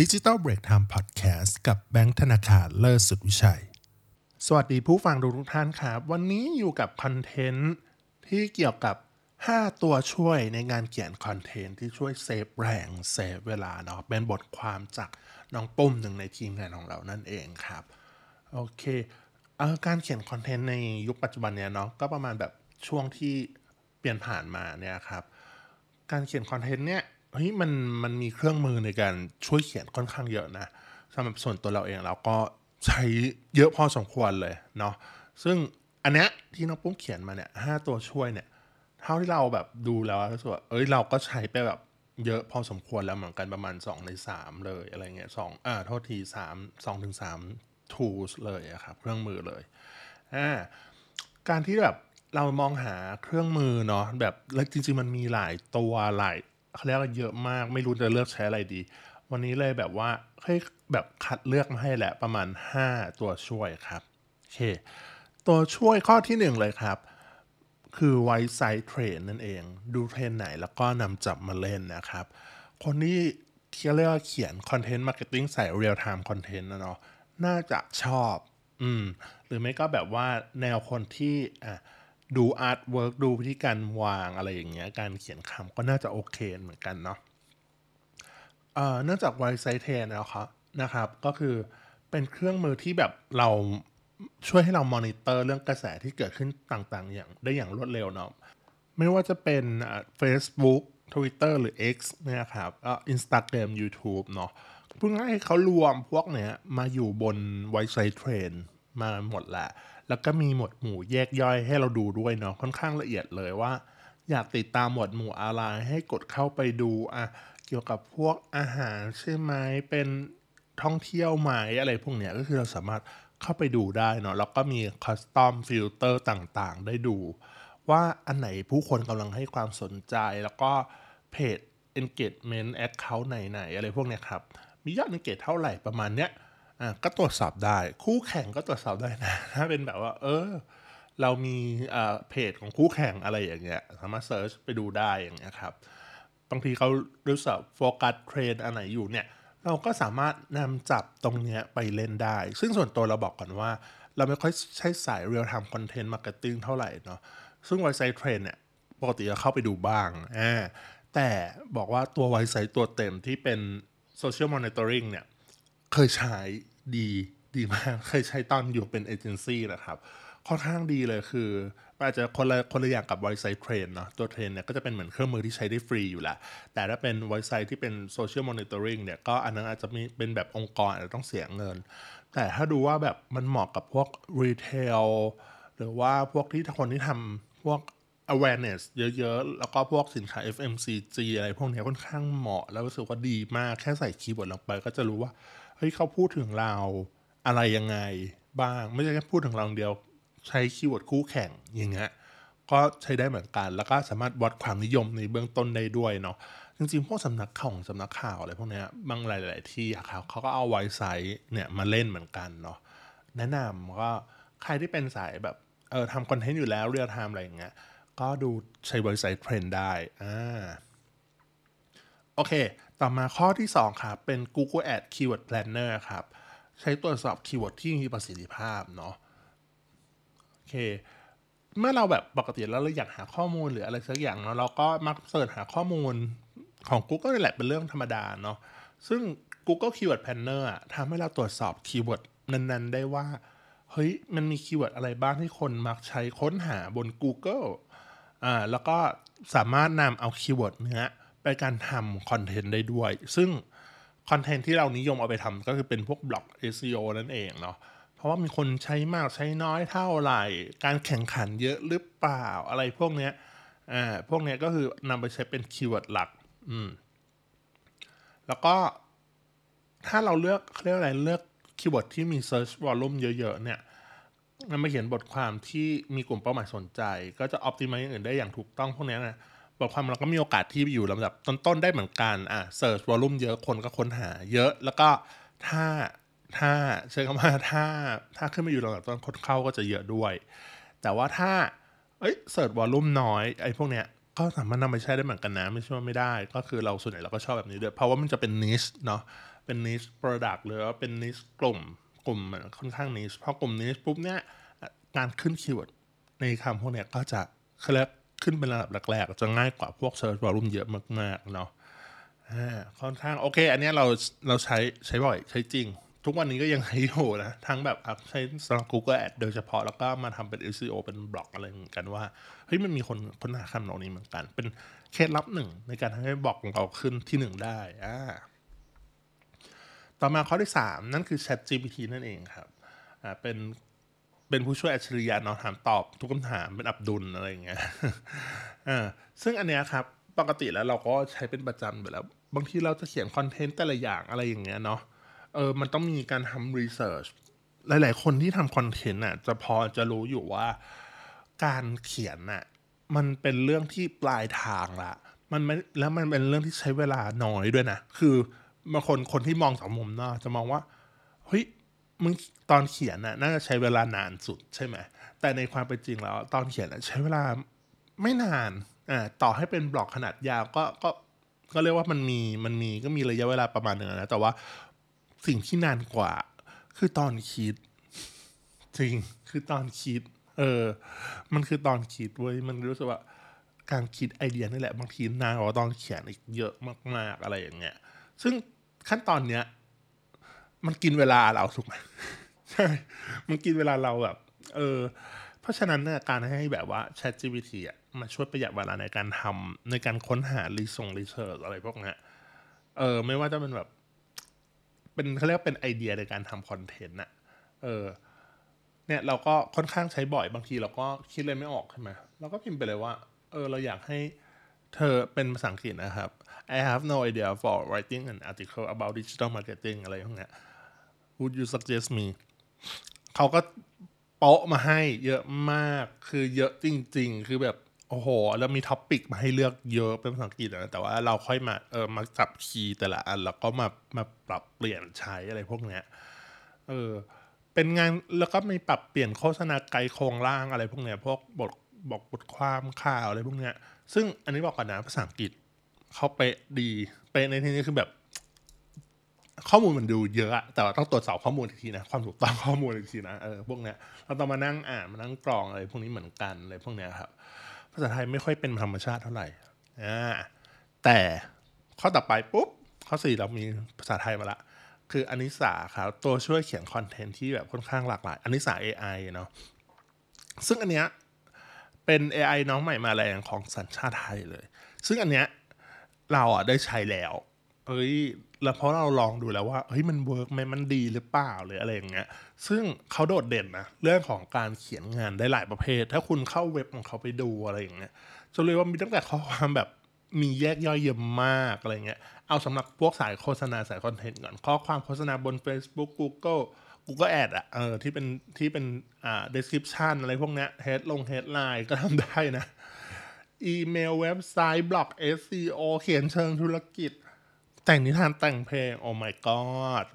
ดิจิ t a ลเบรกไทม์พอดแคสต์กับแบงค์ธนาคารเลิศสุดวิชัย สวัสดีผู้ฟังทุกท่านครับ วันนี้อยู่กับคอนเทนต์ที่เกี่ยวกับ 5 ตัวช่วยในงานเขียนคอนเทนต์ที่ช่วย save แรง save เวลาเนาะเป็นบทความจากน้องปุ้มหนึ่งในทีมงานของเรานั่นเองครับ โอเคเออการเขียนคอนเทนต์ในยุคปัจจุบันเนี่ยเนาะก็ประมาณแบบช่วงที่เปลี่ยนผ่านมาเนี่ยครับ การเขียนคอนเทนต์เนี่ย เฮ้ยมันมันมีเครื่องมือในการช่วยเขียนค่อนข้างเยอะนะสำหรับส่วนตัวเราเองเราก็ใช้เยอะพอสมควรเลยเนาะซึ่งอันเนี้ยที่น้องปุ้มเขียนมาเนี่ยห้าตัวช่วยเนี่ย เท่าที่เราแบบดูแล้วรู้สึกว่าเอ้ยเราก็ใช้ไปแบบเยอะพอสมควรแล้วเหมือนกันประมาณ 2 ใน 3 เลยอะไรเงี้ยสองอ่าโทษทีสามสองถึงสาม tools เลยอะครับเครื่องมือเลยอ่าการที่แบบเรามองหาเครื่องมือเนาะแบบแล้วจริง ๆ มันมีหลายตัวหลาย เขาเรียกว่าเยอะมาก ไม่รู้จะเลือกใช้อะไรดี วันนี้เลยแบบว่าเฮ้ยแบบคัดเลือกมาให้แหละประมาณ 5 ตัวช่วยครับโอเคตัวช่วยข้อที่ 1 เลยครับ คือ Wisesight Trend นั่นเอง ดูเทรนไหนแล้วก็นำจับมาเล่นนะครับ คนที่เรียกว่าเขียน content marketing สาย real time content นะเนาะน่าจะชอบ อืม หรือไม่ก็แบบว่าแนวคนที่อะ ดู artwork ดูวิธีการวางอะไรอย่างเงี้ยการเขียนคำก็น่าจะโอเคเหมือนกันเนาะเอ่อเนื่องจาก Wisesight Trend นะครับนะครับ ก็คือเป็นเครื่องมือที่แบบเราช่วยให้เรามอนิเตอร์เรื่องกระแสที่เกิดขึ้นต่างๆ อย่างได้อย่างรวดเร็วเนาะไม่ว่าจะเป็นอ่า Facebook Twitter หรือ X เนี่ยครับก็ Instagram YouTube เนาะเพื่อให้เขารวมพวกเนี้ยมาอยู่บน Wisesight Trend มาหมดแหละ แล้วก็มีหมวดหมู่แยกย่อยให้เราดูด้วยเนาะค่อนข้างละเอียดเลยว่า อยากติดตามหมวดหมู่อะไรให้กดเข้าไปดูอะเกี่ยวกับพวกอาหารใช่ไหมเป็นท่องเที่ยวไหมอะไรพวกเนี้ยก็คือเราสามารถเข้าไปดูได้เนาะแล้วก็มี custom filter ต่างๆ ได้ดู ว่าอันไหนผู้คนกำลังให้ความสนใจแล้วก็เพจ engagement account ไหนๆอะไรพวกเนี้ยครับ มียอด engage เท่าไหร่ประมาณเนี้ย อะก็ตรวจสอบได้ คู่แข่งก็ตรวจสอบได้นะถ้าเป็นแบบว่า เออ เรามีอ่าเพจของคู่แข่งอะไรอย่างเงี้ยสามารถ search ไปดูได้อย่างเงี้ยครับบางทีเขารู้สึกโฟกัสเทรนอันไหนอยู่เนี่ย เราก็สามารถนำจับตรงเนี้ยไปเล่นได้ ซึ่งส่วนตัวเราบอกก่อนว่า เราไม่ค่อยใช้สาย real time content marketing เท่าไหร่เนาะซึ่ง Wisesight Trend เนี่ยปกติจะเข้าไปดูบ้างอ่าแต่บอกว่าตัว Wisesight ตัวเต็มที่เป็น social monitoring เนี่ย เคยใช้ดีดีมาก เคยใช้ตอนอยู่เป็นเอเจนซี่นะครับ ค่อนข้างดีเลยคืออาจจะคนละคนละอย่างกับ Wisesight Trend เนาะตัวเทรนเนี่ยก็จะเป็นเหมือนเครื่องมือที่ใช้ได้ฟรีอยู่แล้ว แต่ถ้าเป็น Wisesight ที่เป็น social monitoring เนี่ยก็อันนั้นอาจจะมีเป็นแบบองค์กรอาจจะต้องเสียเงิน แต่ถ้าดูว่าแบบมันเหมาะกับพวกretail หรือว่าพวกที่คนที่ทำพวก awareness เยอะๆ แล้วก็พวกสินค้า FMCG อะไรพวกนี้ค่อนข้างเหมาะ แล้วรู้สึกว่าดีมากแค่ใส่ keyword ลงไปก็จะรู้ว่า เฮ้ยเขาพูดถึงเราอะไรยังไงบ้าง ไม่ใช่แค่พูดถึงเราเดียว ใช้ keyword คู่แข่งอย่างเงี้ยก็ใช้ได้เหมือนกัน แล้วก็สามารถวัดความนิยมในเบื้องต้นได้ด้วยเนาะจริงๆ พวกสำนักข่าวสำนักข่าวอะไรพวกนี้บางหลาย ๆ ที่อะครับเขาก็เอา Wisesight เนี่ยมาเล่นเหมือนกันเนาะแนะนำก็ใครที่เป็นสายแบบเออทำคอนเทนต์อยู่แล้ว real-time อะไรอย่างเงี้ยก็ดูใช้ Wisesight Trend ได้อ่าโอเค ต่อมาข้อที่ 2 ครับ เป็น Google Ad Keyword Planner ครับ ใช้ตรวจสอบ keyword ที่มีประสิทธิภาพเนาะโอเคเมื่อเราแบบปกติแล้วเราอยากหาข้อมูลหรืออะไรสักอย่างเนาะเราก็มัก search หาข้อมูลของ Google นี่แหละเป็นเรื่องธรรมดาเนาะซึ่ง Google Keyword Planner อะทำให้เราตรวจสอบ keyword นั้นๆ ได้ว่า เฮ้ย มันมี keyword อะไรบ้างที่คนมักใช้ค้นหาบน Google อ่าแล้วก็สามารถนำเอา keyword เนี้ย ไปการทำคอนเทนต์ได้ด้วย ซึ่งคอนเทนต์ที่เรานิยมเอาไปทำก็คือเป็นพวกบล็อก SEO นั่นเองเนาะเพราะว่ามีคนใช้มากใช้น้อยเท่าไหร่ การแข่งขันเยอะหรือเปล่าอะไรพวกเนี้ยอ่าพวกเนี้ยก็คือนำไปใช้เป็น keyword หลักอืมแล้วก็ถ้าเราเลือกเรียกอะไรเลือก keyword ที่มี search volume เยอะ ๆ เนี่ยนำมาเขียนบทความที่มีกลุ่มเป้าหมายสนใจ ก็จะ optimize อย่างอื่นได้อย่างถูกต้องพวกเนี้ยนะ บทความเราก็มีโอกาสที่อยู่ลำดับต้นๆได้เหมือนกันอะ search volume เยอะคนก็ค้นหาเยอะ แล้วก็ถ้าถ้าใช้คำว่าถ้าถ้าขึ้นมาอยู่ลำดับต้นคนเข้าก็จะเยอะด้วย แต่ว่าถ้าเอ้ย search volume น้อยไอ้พวกเนี้ยก็สามารถนำไปใช้ได้เหมือนกันนะ ไม่ใช่ว่าไม่ได้ ก็คือเราส่วนใหญ่เราก็ชอบแบบนี้ด้วย เพราะว่ามันจะเป็น niche เนาะเป็น niche product หรือว่าเป็น niche กลุ่มกลุ่มค่อนข้าง niche พอกลุ่ม niche ปุ๊บเนี่ยการขึ้นคีย์เวิร์ดในคำพวกเนี้ยก็จะเขาเรียก ขึ้นเป็นระดับแรกๆจะง่ายกว่าพวก search volume เยอะมากๆเนาะค่อนข้างโอเค อันนี้เราเราใช้ใช้บ่อยใช้จริง ทุกวันนี้ก็ยังใช้อยู่นะ ทั้งแบบใช้สำหรับ Google Ad โดยเฉพาะแล้วก็มาทำเป็น SEO เป็นบล็อกอะไรเหมือนกันว่าเฮ้ยมันมีคนค้นหาคำเหล่านี้เหมือนกัน เป็นเคล็ดลับหนึ่งในการทำให้บล็อกของเราขึ้นที่หนึ่งได้อ่าต่อมาข้อที่ 3 นั่นคือ Chat GPT นั่นเองครับอ่าเป็น เป็นผู้ช่วยอัจฉริยะเนาะถามตอบทุกคำถามเป็นอับดุลอะไรอย่างเงี้ยอ่าซึ่งอันเนี้ยครับปกติแล้วเราก็ใช้เป็นประจำอยู่แล้ว บางทีเราจะเขียนคอนเทนต์แต่ละอย่างอะไรอย่างเงี้ยเนาะเออมันต้องมีการทำรีเสิร์ชหลาย ๆ คนที่ทำคอนเทนต์อะ จะพอจะรู้อยู่ว่าการเขียนน่ะมันเป็นเรื่องที่ปลายทางละมันไม่แล้วมันเป็นเรื่องที่ใช้เวลาน้อยด้วยนะ คือบางคนคนที่มองจากมุมเนอกจะมองว่าเฮ้ย มึงตอนเขียนน่ะน่าจะใช้เวลานานสุดใช่ไหมแต่ในความเป็นจริงแล้วตอนเขียนน่ะใช้เวลาไม่นานอ่าต่อให้เป็นบล็อกขนาดยาวก็ก็ก็เรียกว่ามันมีมันมีก็มีระยะเวลาประมาณหนึงนะแต่ว่าสิ่งที่นานกว่า คือตอนคิด จริงคือตอนคิด เออ มันคือตอนคิดเว้ยมันรู้สึกว่าการคิดไอเดียนี่แหละบางทีนานกว่าตอนเขียนอีกเยอะมาก ๆอะไรอย่างเงี้ย ซึ่งขั้นตอนเนี้ย มันกินเวลาเราถูกไหมใช่มันกินเวลาเราแบบ เออ เพราะฉะนั้นเนี่ยการให้แบบว่า Chat GPT อะมาช่วยประหยัดเวลาในการทำในการค้นหารีส่งรีเสิร์ชอะไรพวกนี้เออ ไม่ว่าจะเป็นแบบ เป็นเขาเรียกเป็นไอเดียในการทำคอนเทนต์อะเออ เนี่ยเราก็ค่อนข้างใช้บ่อยบางทีเราก็คิดเลยไม่ออกใช่ไหมเราก็พิมพ์ไปเลยว่า เออ เราอยากให้เธอเป็นภาษาอังกฤษนะครับ I have no idea for writing an article about digital marketing อะไรพวกนี้ Would you suggest me เขาก็โป๊ะมาให้เยอะมากคือเยอะจริง ๆ คือแบบโอ้โห แล้วมี topic มาให้เลือกเยอะเป็นภาษาอังกฤษนะแต่ว่าเราค่อยมาเออมาจับ key แต่ละอัน แล้วก็มามาปรับเปลี่ยนใช้อะไรพวกเนี้ยเออเป็นงานแล้วก็มีปรับเปลี่ยนโฆษณาไกด์โครงร่างอะไรพวกเนี้ยพวกบทบอกบทความข่าวอะไรพวกเนี้ย ซึ่งอันนี้บอกก่อนนะภาษาอังกฤษเขาเป๊ะดีเป๊ะในที่นี้คือแบบ ข้อมูลมันดูเยอะแต่ว่าต้องตรวจสอบข้อมูลอีกทีนะความถูกต้องข้อมูลอีกทีนะเออพวกเนี้ยเราต้องมานั่งอ่านมานั่งกรองอะไรพวกนี้เหมือนกันอะไรพวกเนี้ยครับภาษาไทยไม่ค่อยเป็นธรรมชาติเท่าไหร่อ่าแต่ข้อต่อไปปุ๊บข้อสี่เรามีภาษาไทยมาละคืออนิสาครับตัวช่วยเขียนคอนเทนต์ที่แบบค่อนข้างหลากหลายอนิสา AI เนาะซึ่งอันเนี้ยเป็น AI น้องใหม่มาแรงของสัญชาติไทยเลย ซึ่งอันเนี้ยเราอะได้ใช้แล้ว เอ้ยแล้วเพราะเราลองดูแล้วว่าเฮ้ยมัน work ไหมมันดีหรือเปล่าหรืออะไรอย่างเงี้ย ซึ่งเขาโดดเด่นนะเรื่องของการเขียนงานได้หลายประเภท ถ้าคุณเข้าเว็บของเขาไปดูอะไรอย่างเงี้ยจะเลยว่ามีตั้งแต่ข้อความแบบมีแยกย่อยเยอะมากอะไรเงี้ย เอาสำหรับพวกสายโฆษณาสายคอนเทนต์ก่อน ข้อความโฆษณาบน Facebook Google Google Ad อะเออที่เป็นที่เป็นอ่า description อะไรพวกเนี้ย head ลง headline ก็ทำได้นะ อีเมลเว็บไซต์บล็อก SEO เขียนเชิงธุรกิจ แต่งนิทานแต่งเพลง โอ้ my god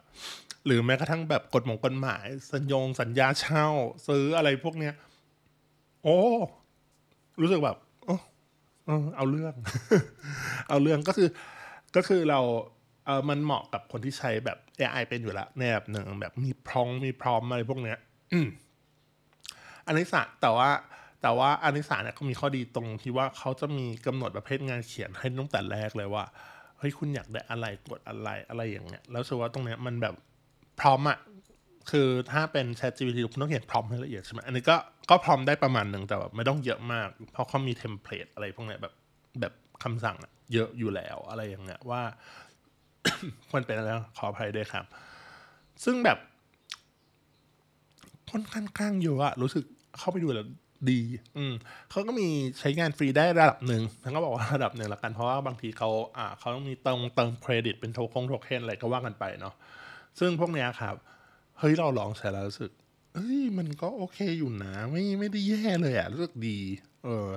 หรือแม้กระทั่งแบบกฎหมงกฎหมาย สัญญงสัญญาเช่า ซื้ออะไรพวกเนี้ย โอ้ รู้สึกแบบเออเอาเรื่อง เอาเรื่องก็คือก็คือเราเออมันเหมาะกับคนที่ใช้แบบ AI เป็นอยู่แล้วในแบบหนึ่งแบบมีพร้อมมีพร้อมอะไรพวกเนี้ยอืมอนิสาแต่ว่า แต่ว่าอนิสาเนี่ยเขามีข้อดีตรงที่ว่าเขาจะมีกำหนดประเภทงานเขียนให้ตั้งแต่แรกเลยว่า เฮ้ยคุณอยากได้อะไรกดอะไรอะไรอย่างเงี้ยแล้วรู้สึกว่าตรงเนี้ยมันแบบพร้อมอะคือถ้าเป็น Chat GPT คุณต้องเขียนพร้อมให้ละเอียดใช่ไหมอันนี้ก็ก็พร้อมได้ประมาณหนึ่งแต่แบบไม่ต้องเยอะมาก เพราะเขามีเทมเพลตอะไรพวกเนี้ยแบบแบบคำสั่งอะเยอะอยู่แล้วอะไรอย่างเงี้ยว่าควรเป็นอะไรขออภัยด้วยครับ ซึ่งแบบค่อนข้างข้างเยอะอะรู้สึกเข้าไปดูแล้ว ดี อืมเขาก็มีใช้งานฟรีได้ระดับหนึ่งฉันก็บอกว่าระดับหนึ่งละกัน เพราะว่าบางทีเขาอ่าเขาต้องมีเติมเติมเครดิตเป็นโทคงโทเค็นอะไรก็ว่ากันไปเนาะ ซึ่งพวกเนี้ยครับ เฮ้ยเราลองใช้แล้วรู้สึกเอ้ยมันก็โอเคอยู่นะ ไม่ไม่ได้แย่เลยอะรู้สึกดี เออ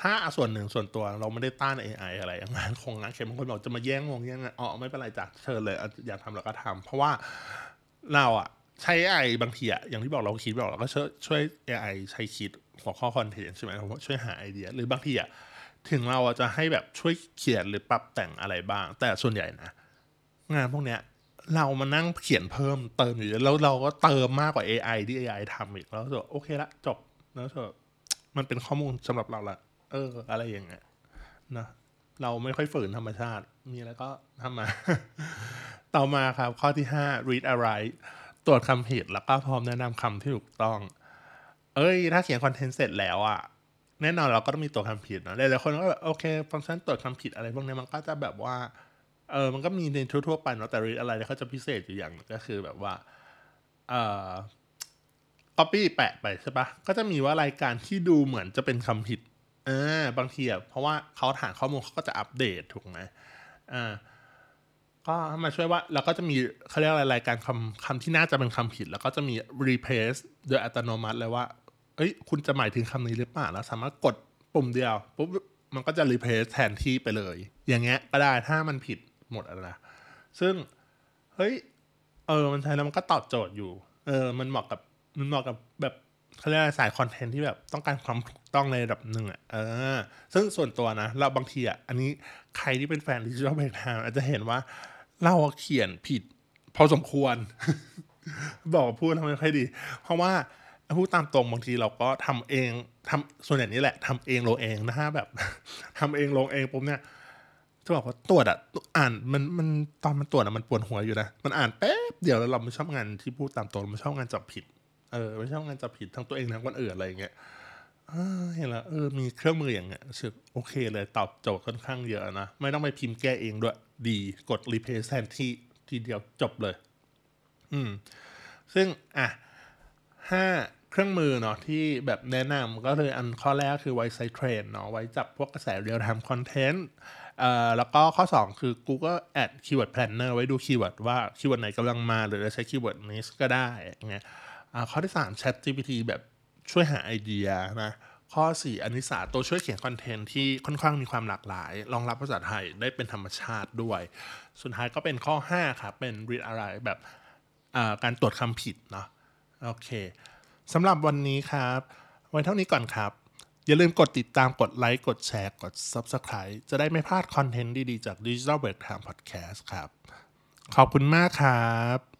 ถ้าส่วนหนึ่งส่วนตัวเราไม่ได้ต้าน AI อะไรงานคงงานเข็มบางคนบอกจะมาแย่งงงแย่งอ๋อไม่เป็นไรจ้ะเชิญเลยอะอยากทำเราก็ทำเพราะว่าเราอะใช้ AI บางทีอะอย่างที่บอกเราคิดบอกเราก็ช่วยช่วย AI ใช้คิด หัวข้อคอนเทนต์ใช่ไหมช่วยหาไอเดีย หรือบางทีอะถึงเราอะจะให้แบบช่วยเขียนหรือปรับแต่งอะไรบ้าง แต่ส่วนใหญ่นะ งานพวกเนี้ยเรามานั่งเขียนเพิ่มเติมอยู่แล้วเราก็เติมมากกว่า AI ที่ AI ทำอีกแล้วก็โอเคละจบแล้วเถอะมันเป็นข้อมูลสำหรับเราละเออ อะไรอย่างเงี้ยนะเราไม่ค่อยฝืนธรรมชาติ มีแล้วก็ทำมา ต่อมาครับข้อที่ 5 read a write ตรวจคำผิดแล้วก็พร้อมแนะนำคำที่ถูกต้อง เอ้ย ถ้าเขียนคอนเทนต์เสร็จแล้วอะแน่นอนเราก็ต้องมีตัวคำผิดเนอะหลายๆคนก็แบบโอเค ฟังก์ชันตรวจคำผิดอะไรพวกนี้มันก็จะแบบว่า เออมันก็มีในทั่วๆไปเนาะแต่ read อะไรเนี่ยเขาจะพิเศษอยู่อย่างก็คือแบบว่า เอ่อ copy แปะไปใช่ปะก็จะมีว่ารายการที่ดูเหมือนจะเป็นคำผิดเออบางทีอะเพราะว่าเขาฐานข้อมูลเขาก็จะอัปเดตถูกไหมอ่าก็มาช่วยว่าเราก็จะมีเขาเรียกอะไรรายการคำคำที่น่าจะเป็นคำผิด แล้วก็จะมี replace โดยอัตโนมัติเลยว่า เอ้ย คุณจะหมายถึงคำนี้หรือเปล่าแล้วสามารถกดปุ่มเดียวปุ๊บมันก็จะ replace แทนที่ไปเลย อย่างเงี้ยก็ได้ถ้ามันผิดหมดอนะ ซึ่ง เฮ้ย เออ มันใช้แล้วมันก็ตอบโจทย์อยู่ เออ มันเหมาะกับ มันเหมาะกับแบบเขาเรียกสายคอนเทนต์ที่แบบต้องการความถูกต้องในระดับหนึ่งอะ เออ ซึ่งส่วนตัวนะ เราบางทีอะ อันนี้ใครที่เป็นแฟนดิจิทัลเบรกไทม์อาจจะเห็นว่า เราเขียนผิด พอสมควร บอกพูดทำไมค่อยดี เพราะว่า พูดตามตรงบางทีเราก็ทำเองทำส่วนใหญ่นี้แหละทำเองลงเองนะฮะแบบทำเองลงเองปุ๊บเนี่ยจะบอกว่าตรวจอะอ่านมันมันตอนมันตรวจอะมันปวดหัวอยู่นะมันอ่านแป๊บเดียวแล้วเราไม่ชอบงานที่พูดตามตรงเราไม่ชอบงานจับผิดเออไม่ชอบงานจับผิดทั้งตัวเองทั้งคนอื่นอะไรอย่างเงี้ยเห็นแล้วเออมีเครื่องมืออย่างเงี้ยรู้สึกโอเคเลยตอบโจทย์ค่อนข้างเยอะนะ ไม่ต้องไปพิมพ์แก้เองด้วย ดีกด replace แทนที่ทีเดียวจบเลย อืม ซึ่งอะ ห้าเครื่องมือเนาะที่แบบแนะนำก็เลยอันข้อแรกคือ Wisesight Trend เนาะไว้จับพวกกระแส real-time คอนเทนต์เอ่อแล้วก็ข้อ 2 คือ Google Ad Keyword Planner ไว้ดู keyword ว่า keyword ไหนกำลังมาหรือจะใช้ keyword นี้ก็ได้อย่างเงี้ยอ่าข้อที่ 3 Chat GPT แบบช่วยหาไอเดียนะข้อ 4 อนิสาตัวช่วยเขียนคอนเทนต์ที่ค่อนข้างมีความหลากหลาย รองรับภาษาไทยได้เป็นธรรมชาติด้วย สุดท้ายก็เป็นข้อ 5 ครับ เป็น read อะไรแบบอ่าการตรวจคำผิดเนาะ โอเคสำหรับวันนี้ครับไว้เท่านี้ก่อนครับ อย่าลืมกดติดตามกดไลค์ กดแชร์ กด Subscribe จะได้ไม่พลาดคอนเทนต์ดี ๆ จาก Digital Break Time Podcast ครับ ขอบคุณมากครับ